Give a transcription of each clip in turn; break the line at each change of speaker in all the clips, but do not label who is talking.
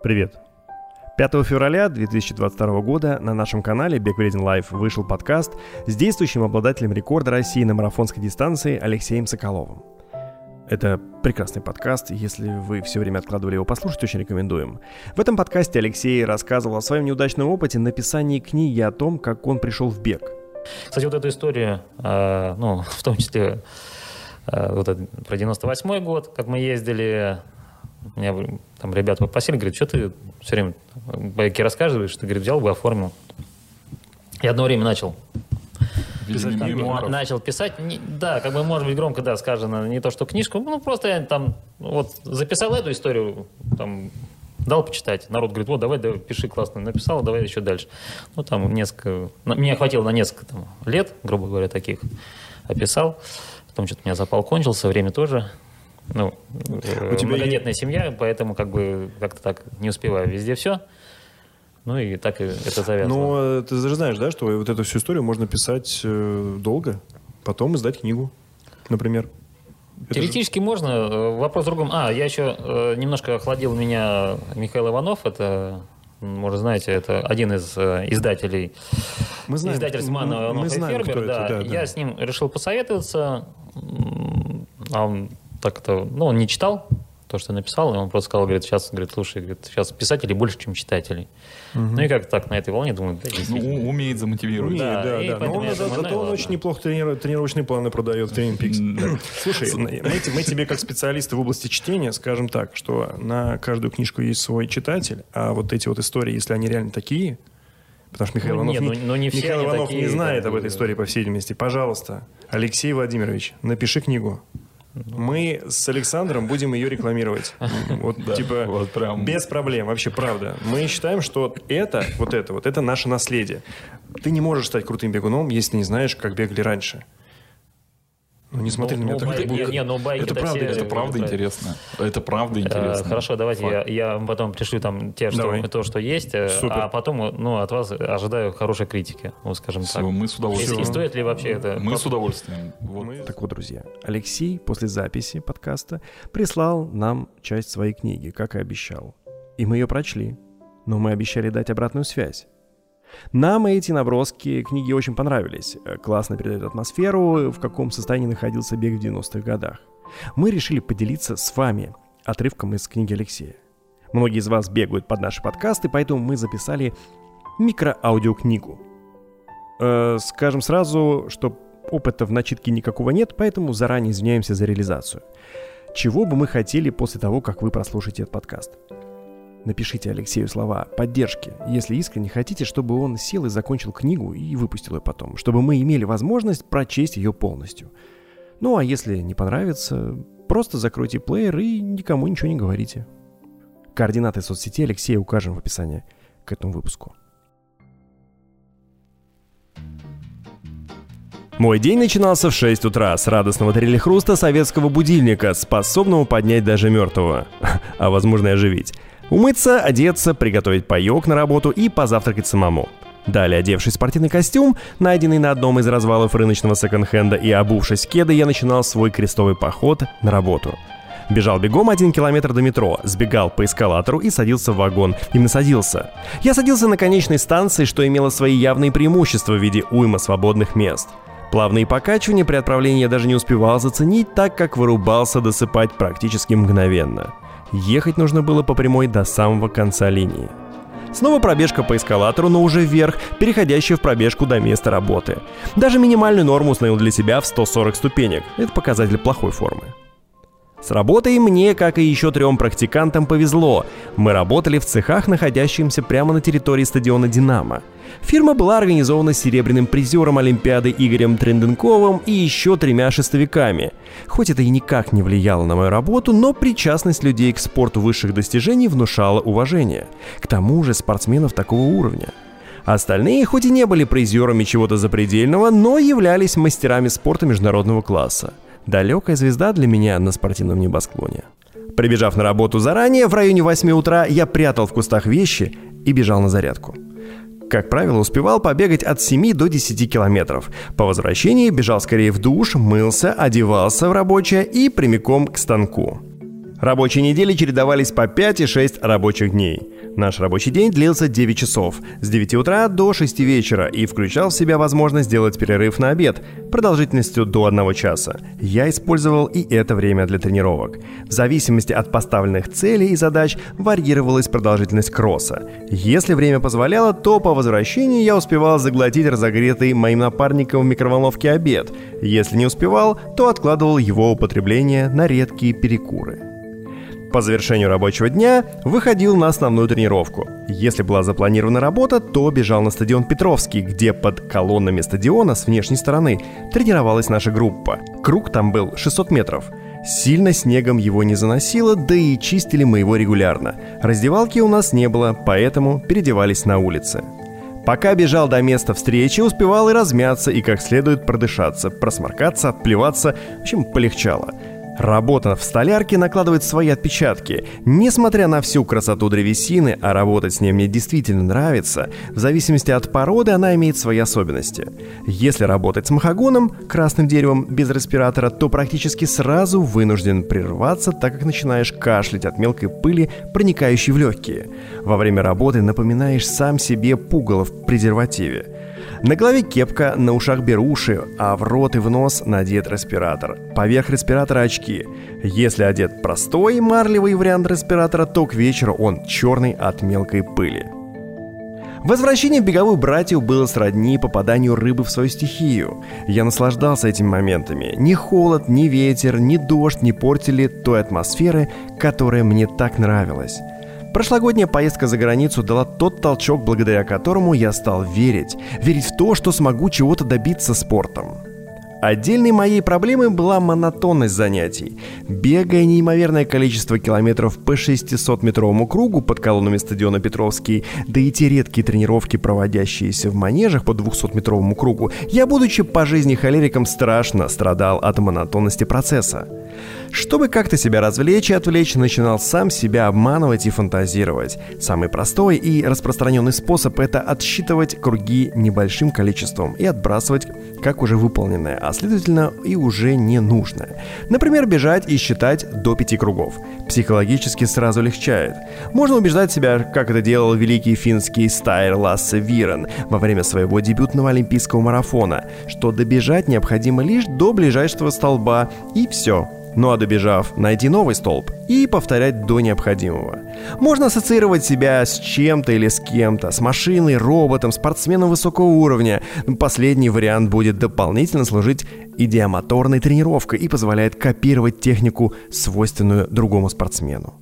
Привет. 5 февраля 2022 года на нашем канале Бег Вреден Live вышел подкаст с действующим обладателем рекорда России на марафонской дистанции Алексеем Соколовым. Это прекрасный подкаст, если вы все время откладывали его послушать, очень рекомендуем. В этом подкасте Алексей рассказывал о своем неудачном опыте написании книги о том, как он пришел в бег.
Кстати, вот эту историю, э, ну, в том числе э, вот это, про 98 год, как мы ездили, меня там ребята попросили, говорят, что ты все время байки рассказываешь, ты, говорит, взял бы, оформил. Я одно время начал писать, там, начал писать, не, да, как бы, может быть, громко, да, сказано, не то, что книжку, ну, просто я там, вот, записал эту историю, там, дал почитать. Народ говорит, вот, давай, давай, пиши, классно написал, давай еще дальше. Ну, там, несколько, меня хватило на несколько там, лет, грубо говоря, таких, описал. Потом что-то у меня запал кончился, время тоже, ну, у тебя многодетная есть... семья, поэтому как бы как-то так не успеваю везде все. Ну и так и это завязано.
Ну, ты же знаешь, да, что вот эту всю историю можно писать э, долго, потом издать книгу, например.
Теоретически же... можно. Вопрос в другом. А, я еще э, немножко охладил меня Михаил Иванов. Это, может, знаете, это один из э, издателей.
Мы знаем,
издательств Мана мы, мы знаем, Фербер. Да. Это, да, я да. с ним решил посоветоваться. А он так это, ну, он не читал то, что написал, и он просто сказал, говорит, сейчас, говорит, слушай, говорит, сейчас писателей больше, чем читателей. Угу. Ну и как так на этой волне думаю, да,
ну, умеет замотивировать.
Умеет, да, да, да. Но он, зато он ладно. очень неплохо трениру, тренировочные планы продает в TwinPix. Слушай, мы, мы тебе как специалисты в области чтения скажем так, что на каждую книжку есть свой читатель, а вот эти вот истории, если они реально такие, Потому что Михаил ну, Иванов, не, ну, не, Михаил Иванов такие, не знает об этой истории, по всей видимости. Пожалуйста, Алексей Владимирович, напиши книгу. Мы с Александром будем ее рекламировать. Вот, типа, вот прям. без проблем, вообще, правда. Мы считаем, что это, вот это, вот это наше наследие. Ты не можешь стать крутым бегуном, если не знаешь, как бегали раньше. Ну, не смотри ну, на меня ну, так.
Не, не, ну, байки
это правда, это правда интересно. Это правда интересно.
Хорошо, давайте я, я потом пришлю там те, что, Давай. то, что есть, э, Супер. а потом ну, от вас ожидаю хорошей критики, вот скажем Все, так.
мы с удовольствием.
И, и стоит ли вообще это?
Мы с удовольствием.
Вот. Мы... Так вот, друзья, Алексей после записи подкаста прислал нам часть своей книги, как и обещал. И мы ее прочли. Но мы обещали дать обратную связь. Нам эти наброски книги очень понравились. Э, классно передают атмосферу, в каком состоянии находился бег в 90-х годах. Мы решили поделиться с вами отрывком из книги Алексея. Многие из вас бегают под наши подкасты, поэтому мы записали микроаудиокнигу. Э, скажем сразу, что опыта в начитке никакого нет, поэтому заранее извиняемся за реализацию. Чего бы мы хотели после того, как вы прослушаете этот подкаст? Напишите Алексею слова поддержки, если искренне хотите, чтобы он сел и закончил книгу и выпустил ее потом, чтобы мы имели возможность прочесть ее полностью. Ну а если не понравится, просто закройте плеер и никому ничего не говорите. Координаты соцсети Алексея укажем в описании к этому выпуску. Мой день начинался в 6 утра с радостного трели-хруста советского будильника, способного поднять даже мертвого, а возможно и оживить. Умыться, одеться, приготовить паёк на работу и позавтракать самому. Далее, одевшись в спортивный костюм, найденный на одном из развалов рыночного секонд-хенда и обувшись кеды, я начинал свой крестовый поход на работу. Бежал бегом один километр до метро, сбегал по эскалатору и садился в вагон. Именно садился. Я садился на конечной станции, что имело свои явные преимущества в виде уйма свободных мест. Плавные покачивания при отправлении я даже не успевал заценить, так как вырубался досыпать практически мгновенно. Ехать нужно было по прямой до самого конца линии. Снова пробежка по эскалатору, но уже вверх, переходящая в пробежку до места работы. Даже минимальную норму установил для себя в 140 ступенек. Это показатель плохой формы. С работой мне, как и еще трем практикантам, повезло. Мы работали в цехах, находящихся прямо на территории стадиона «Динамо». Фирма была организована серебряным призером Олимпиады Игорем Тренденковым и еще тремя шестовиками. Хоть это и никак не влияло на мою работу, но причастность людей к спорту высших достижений внушала уважение. К тому же спортсменов такого уровня. Остальные, хоть и не были призерами чего-то запредельного, но являлись мастерами спорта международного класса. Далекая звезда для меня на спортивном небосклоне. Прибежав на работу заранее, в районе 8 утра, я прятал в кустах вещи и бежал на зарядку. Как правило, успевал побегать от 7 до 10 километров. По возвращении бежал скорее в душ, мылся, одевался в рабочее и прямиком к станку. Рабочие недели чередовались по 5 и 6 рабочих дней. Наш рабочий день длился 9 часов, с 9 утра до 6 вечера и включал в себя возможность сделать перерыв на обед продолжительностью до 1 часа. Я использовал и это время для тренировок. В зависимости от поставленных целей и задач варьировалась продолжительность кросса. Если время позволяло, то по возвращении я успевал заглотить разогретый моим напарником в микроволновке обед. Если не успевал, то откладывал его употребление на редкие перекуры. По завершению рабочего дня выходил на основную тренировку. Если была запланирована работа, то бежал на стадион Петровский, где под колоннами стадиона с внешней стороны тренировалась наша группа. Круг там был 600 метров. Сильно снегом его не заносило, да и чистили мы его регулярно. Раздевалки у нас не было, поэтому переодевались на улице. Пока бежал до места встречи, успевал и размяться, и как следует продышаться, просморкаться, отплеваться, в общем, полегчало – Работа в столярке накладывает свои отпечатки. Несмотря на всю красоту древесины, а работать с ней мне действительно нравится, в зависимости от породы она имеет свои особенности. Если работать с махагоном, красным деревом, без респиратора, то практически сразу вынужден прерваться, так как начинаешь кашлять от мелкой пыли, проникающей в легкие. Во время работы напоминаешь сам себе пугало в презервативе. На голове кепка, на ушах беруши, а в рот и в нос надет респиратор. Поверх респиратора очки. Если одет простой марлевый вариант респиратора, то к вечеру он черный от мелкой пыли. Возвращение в беговую братью было сродни попаданию рыбы в свою стихию. Я наслаждался этими моментами. Ни холод, ни ветер, ни дождь не портили той атмосферы, которая мне так нравилась. Прошлогодняя поездка за границу дала тот толчок, благодаря которому я стал верить. Верить в то, что смогу чего-то добиться спортом. Отдельной моей проблемой была монотонность занятий. Бегая неимоверное количество километров по 600-метровому кругу под колоннами стадиона Петровский, да и те редкие тренировки, проводящиеся в манежах по 200-метровому кругу, я, будучи по жизни холериком, страшно страдал от монотонности процесса. Чтобы как-то себя развлечь и отвлечь, начинал сам себя обманывать и фантазировать. Самый простой и распространенный способ – это отсчитывать круги небольшим количеством и отбрасывать как уже выполненное, а следовательно и уже не нужное. Например, бежать и считать до пяти кругов. Психологически сразу легчает. Можно убеждать себя, как это делал великий финский стайр Лассе Вирен во время своего дебютного олимпийского марафона, что добежать необходимо лишь до ближайшего столба и все, ну а добежав, найти новый столб и повторять до необходимого. Можно ассоциировать себя с чем-то или с кем-то, с машиной, роботом, спортсменом высокого уровня. Последний вариант будет дополнительно служить идеомоторной тренировкой и позволяет копировать технику, свойственную другому спортсмену.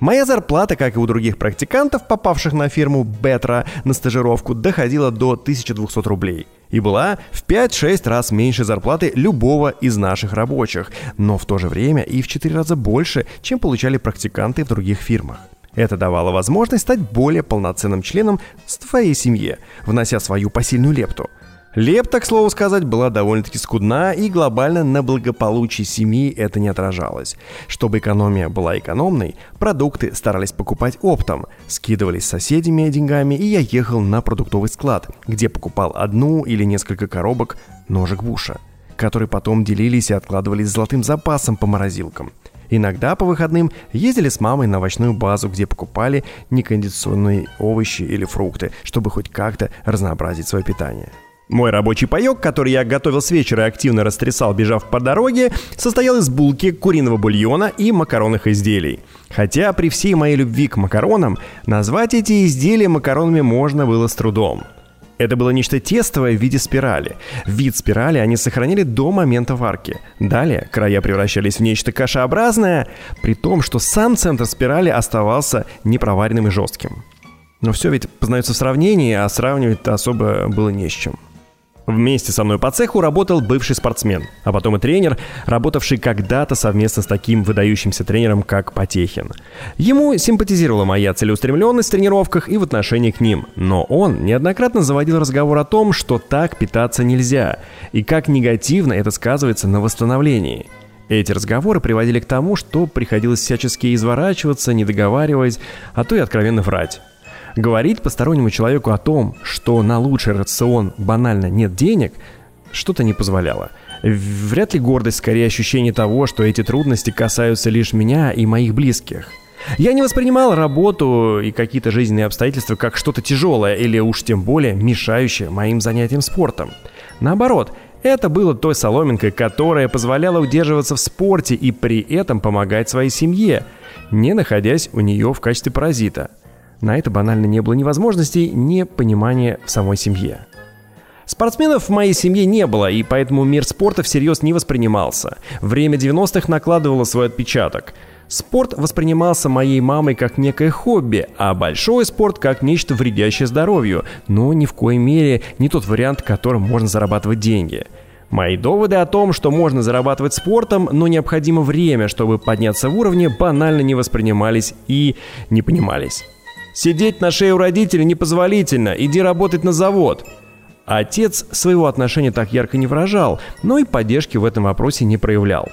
Моя зарплата, как и у других практикантов, попавших на фирму Бетра на стажировку, доходила до 1200 рублей и была в 5-6 раз меньше зарплаты любого из наших рабочих, но в то же время и в 4 раза больше, чем получали практиканты в других фирмах. Это давало возможность стать более полноценным членом своей семье, внося свою посильную лепту – Лепта, к слову сказать, была довольно-таки скудна, и глобально на благополучии семьи это не отражалось. Чтобы экономия была экономной, продукты старались покупать оптом, скидывались с соседями деньгами, и я ехал на продуктовый склад, где покупал одну или несколько коробок ножек Буша, которые потом делились и откладывались золотым запасом по морозилкам. Иногда по выходным ездили с мамой на овощную базу, где покупали некондиционные овощи или фрукты, чтобы хоть как-то разнообразить свое питание. Мой рабочий паек, который я готовил с вечера и активно растрясал, бежав по дороге, состоял из булки, куриного бульона и макаронных изделий. Хотя при всей моей любви к макаронам, назвать эти изделия макаронами можно было с трудом. Это было нечто тестовое в виде спирали. Вид спирали они сохранили до момента варки. Далее края превращались в нечто кашеобразное, при том, что сам центр спирали оставался непроваренным и жестким. Но все ведь познается в сравнении, а сравнивать особо было не с чем. Вместе со мной по цеху работал бывший спортсмен, а потом и тренер, работавший когда-то совместно с таким выдающимся тренером, как Потехин. Ему симпатизировала моя целеустремленность в тренировках и в отношении к ним, но он неоднократно заводил разговор о том, что так питаться нельзя, и как негативно это сказывается на восстановлении. Эти разговоры приводили к тому, что приходилось всячески изворачиваться, не договариваясь, а то и откровенно врать. Говорить постороннему человеку о том, что на лучший рацион банально нет денег, что-то не позволяло. Вряд ли гордость, скорее ощущение того, что эти трудности касаются лишь меня и моих близких. Я не воспринимал работу и какие-то жизненные обстоятельства как что-то тяжелое или уж тем более мешающее моим занятиям спортом. Наоборот, это было той соломинкой, которая позволяла удерживаться в спорте и при этом помогать своей семье, не находясь у нее в качестве паразита. На это банально не было ни возможностей, ни понимания в самой семье. Спортсменов в моей семье не было, и поэтому мир спорта всерьез не воспринимался. Время 90-х накладывало свой отпечаток. Спорт воспринимался моей мамой как некое хобби, а большой спорт как нечто вредящее здоровью, но ни в коей мере не тот вариант, которым можно зарабатывать деньги. Мои доводы о том, что можно зарабатывать спортом, но необходимо время, чтобы подняться в уровне, банально не воспринимались и не понимались. Сидеть на шее у родителей непозволительно, иди работать на завод. Отец своего отношения так ярко не выражал, но и поддержки в этом вопросе не проявлял.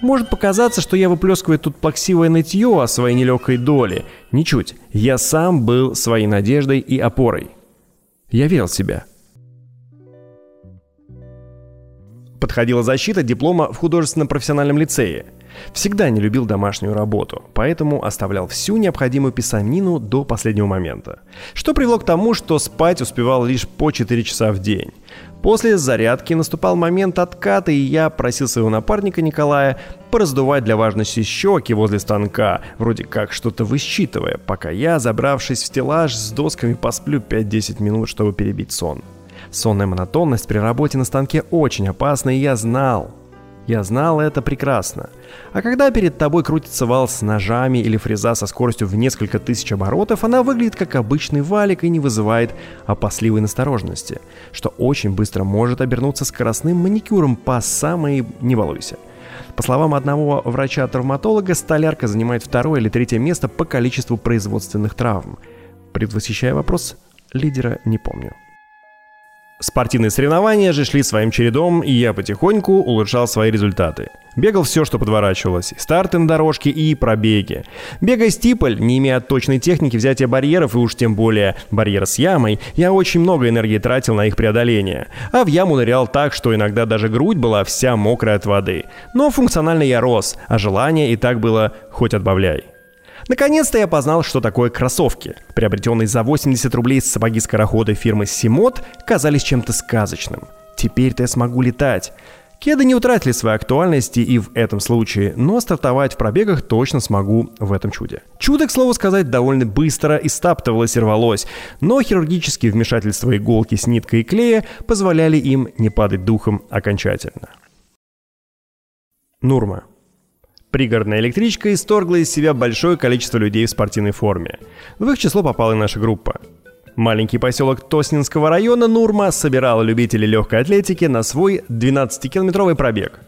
Может показаться, что я выплескиваю тут плаксивое нытье о своей нелегкой доле. Ничуть. Я сам был своей надеждой и опорой. Я верил в себя. Подходила защита диплома в художественном профессиональном лицее. Всегда не любил домашнюю работу, поэтому оставлял всю необходимую писанину до последнего момента. Что привело к тому, что спать успевал лишь по 4 часа в день. После зарядки наступал момент отката, и я просил своего напарника Николая пораздувать для важности щеки возле станка, вроде как что-то высчитывая, пока я, забравшись в стеллаж с досками, посплю 5-10 минут, чтобы перебить сон. Сонная монотонность при работе на станке очень опасна, и я знал, я знал это прекрасно. А когда перед тобой крутится вал с ножами или фреза со скоростью в несколько тысяч оборотов, она выглядит как обычный валик и не вызывает опасливой настороженности, что очень быстро может обернуться скоростным маникюром по самой «не балуйся». По словам одного врача-травматолога, столярка занимает второе или третье место по количеству производственных травм. Предвосхищая вопрос, лидера не помню. Спортивные соревнования же шли своим чередом, и я потихоньку улучшал свои результаты. Бегал все, что подворачивалось. Старты на дорожке и пробеги. Бегая стиполь, не имея точной техники взятия барьеров и уж тем более барьера с ямой, я очень много энергии тратил на их преодоление. А в яму нырял так, что иногда даже грудь была вся мокрая от воды. Но функционально я рос, а желание и так было хоть отбавляй. Наконец-то я познал, что такое кроссовки. Приобретенные за 80 рублей сапоги-скороходы фирмы Симот казались чем-то сказочным. Теперь-то я смогу летать. Кеды не утратили своей актуальности и в этом случае, но стартовать в пробегах точно смогу в этом чуде. Чудо, к слову сказать, довольно быстро и стаптывалось и рвалось, но хирургические вмешательства иголки с ниткой и клея позволяли им не падать духом окончательно. Нурма. Пригородная электричка исторгла из себя большое количество людей в спортивной форме. В их число попала и наша группа. Маленький поселок Тоснинского района Нурма собирал любителей легкой атлетики на свой 12-километровый пробег.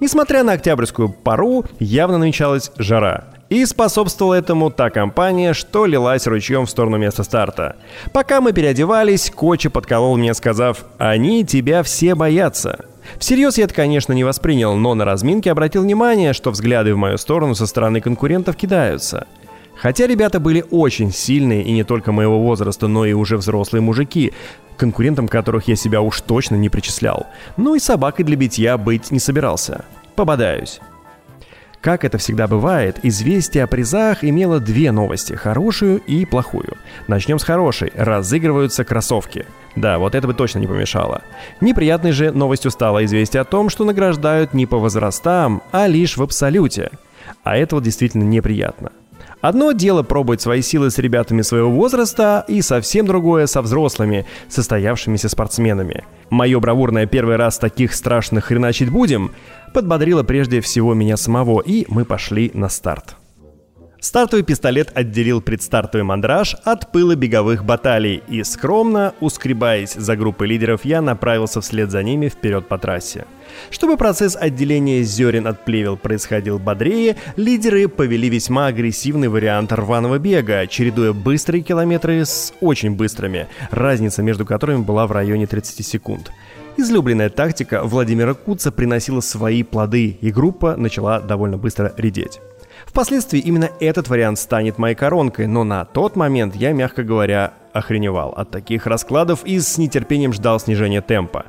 Несмотря на октябрьскую пару, явно намечалась жара. И способствовала этому та компания, что лилась ручьем в сторону места старта. Пока мы переодевались, Кочи подколол мне, сказав «Они тебя все боятся». Всерьез я это, конечно, не воспринял, но на разминке обратил внимание, что взгляды в мою сторону со стороны конкурентов кидаются. Хотя ребята были очень сильные и не только моего возраста, но и уже взрослые мужики, конкурентам которых я себя уж точно не причислял. Ну и собакой для битья быть не собирался. Пободаюсь. Как это всегда бывает, известие о призах имело две новости – хорошую и плохую. Начнем с хорошей. Разыгрываются кроссовки. Да, вот это бы точно не помешало. Неприятной же новостью стало известие о том, что награждают не по возрастам, а лишь в абсолюте. А это вот действительно неприятно. Одно дело пробовать свои силы с ребятами своего возраста, и совсем другое со взрослыми, состоявшимися спортсменами. Мое бравурное первый раз таких страшных хреначить будем подбодрило прежде всего меня самого, и мы пошли на старт. Стартовый пистолет отделил предстартовый мандраж от пыла беговых баталий, и скромно, ускребаясь за группой лидеров, я направился вслед за ними вперед по трассе. Чтобы процесс отделения зерен от плевел происходил бодрее, лидеры повели весьма агрессивный вариант рваного бега, чередуя быстрые километры с очень быстрыми, разница между которыми была в районе 30 секунд. Излюбленная тактика Владимира Куца приносила свои плоды, и группа начала довольно быстро редеть. Впоследствии именно этот вариант станет моей коронкой, но на тот момент я, мягко говоря, охреневал от таких раскладов и с нетерпением ждал снижения темпа.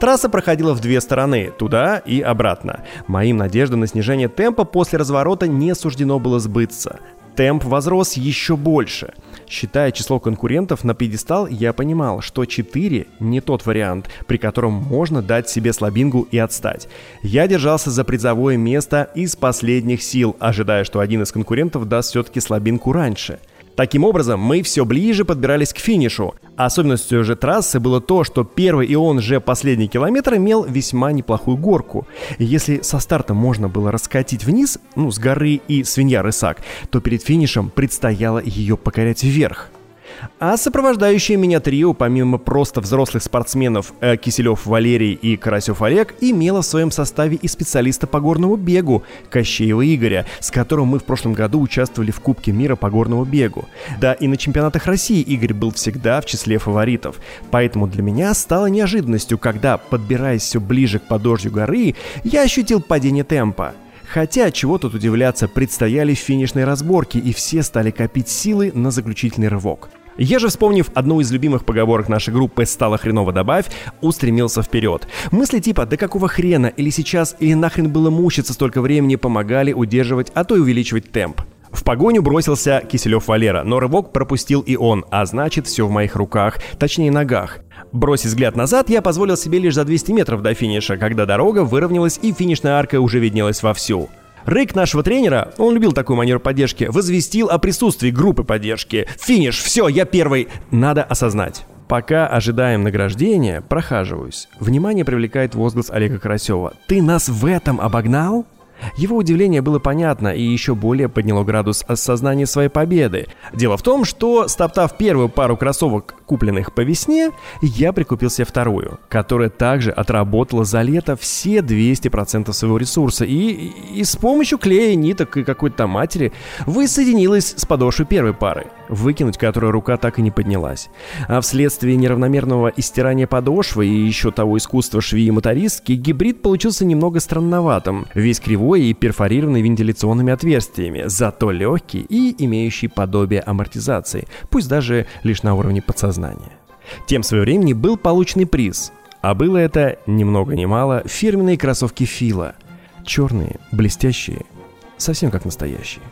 Трасса проходила в две стороны, туда и обратно. Моим надеждам на снижение темпа после разворота не суждено было сбыться. Темп возрос еще больше. Считая число конкурентов на пьедестал, я понимал, что 4 не тот вариант, при котором можно дать себе слабингу и отстать. Я держался за призовое место из последних сил, ожидая, что один из конкурентов даст все-таки слабинку раньше – Таким образом, мы все ближе подбирались к финишу. Особенностью же трассы было то, что первый и он же последний километр имел весьма неплохую горку. если со старта можно было раскатить вниз, ну, с горы и свинья-рысак, то перед финишем предстояло ее покорять вверх. А сопровождающее меня трио, помимо просто взрослых спортсменов э, Киселев Валерий и Карасев Олег, имело в своем составе и специалиста по горному бегу Кощеева Игоря, с которым мы в прошлом году участвовали в Кубке мира по горному бегу. Да и на чемпионатах России Игорь был всегда в числе фаворитов. Поэтому для меня стало неожиданностью, когда, подбираясь все ближе к подножью горы, я ощутил падение темпа. Хотя, чего тут удивляться, предстояли финишные разборки, и все стали копить силы на заключительный рывок. Я же, вспомнив одну из любимых поговорок нашей группы «Стало хреново добавь», устремился вперед. Мысли типа «Да какого хрена?» или «Сейчас?» или «Нахрен было мучиться столько времени?» помогали удерживать, а то и увеличивать темп. В погоню бросился Киселев Валера, но рывок пропустил и он, а значит все в моих руках, точнее ногах. Бросив взгляд назад, я позволил себе лишь за 200 метров до финиша, когда дорога выровнялась и финишная арка уже виднелась вовсю. Рейк нашего тренера, он любил такую манеру поддержки, возвестил о присутствии группы поддержки. Финиш, все, я первый. Надо осознать. Пока ожидаем награждения, прохаживаюсь. Внимание привлекает возглас Олега Карасева. «Ты нас в этом обогнал?» Его удивление было понятно и еще более подняло градус осознания своей победы. Дело в том, что, стоптав первую пару кроссовок, купленных по весне, я прикупил себе вторую, которая также отработала за лето все 200% своего ресурса и, и с помощью клея, ниток и какой-то там матери воссоединилась с подошвой первой пары, выкинуть которую рука так и не поднялась. А вследствие неравномерного истирания подошвы и еще того искусства швеи и мотористки, гибрид получился немного странноватым, весь кривой и перфорированный вентиляционными отверстиями, зато легкий и имеющий подобие амортизации, пусть даже лишь на уровне подсознания. Тем в времени был полученный приз, а было это, ни много ни мало, фирменные кроссовки Фила. Черные, блестящие, совсем как настоящие.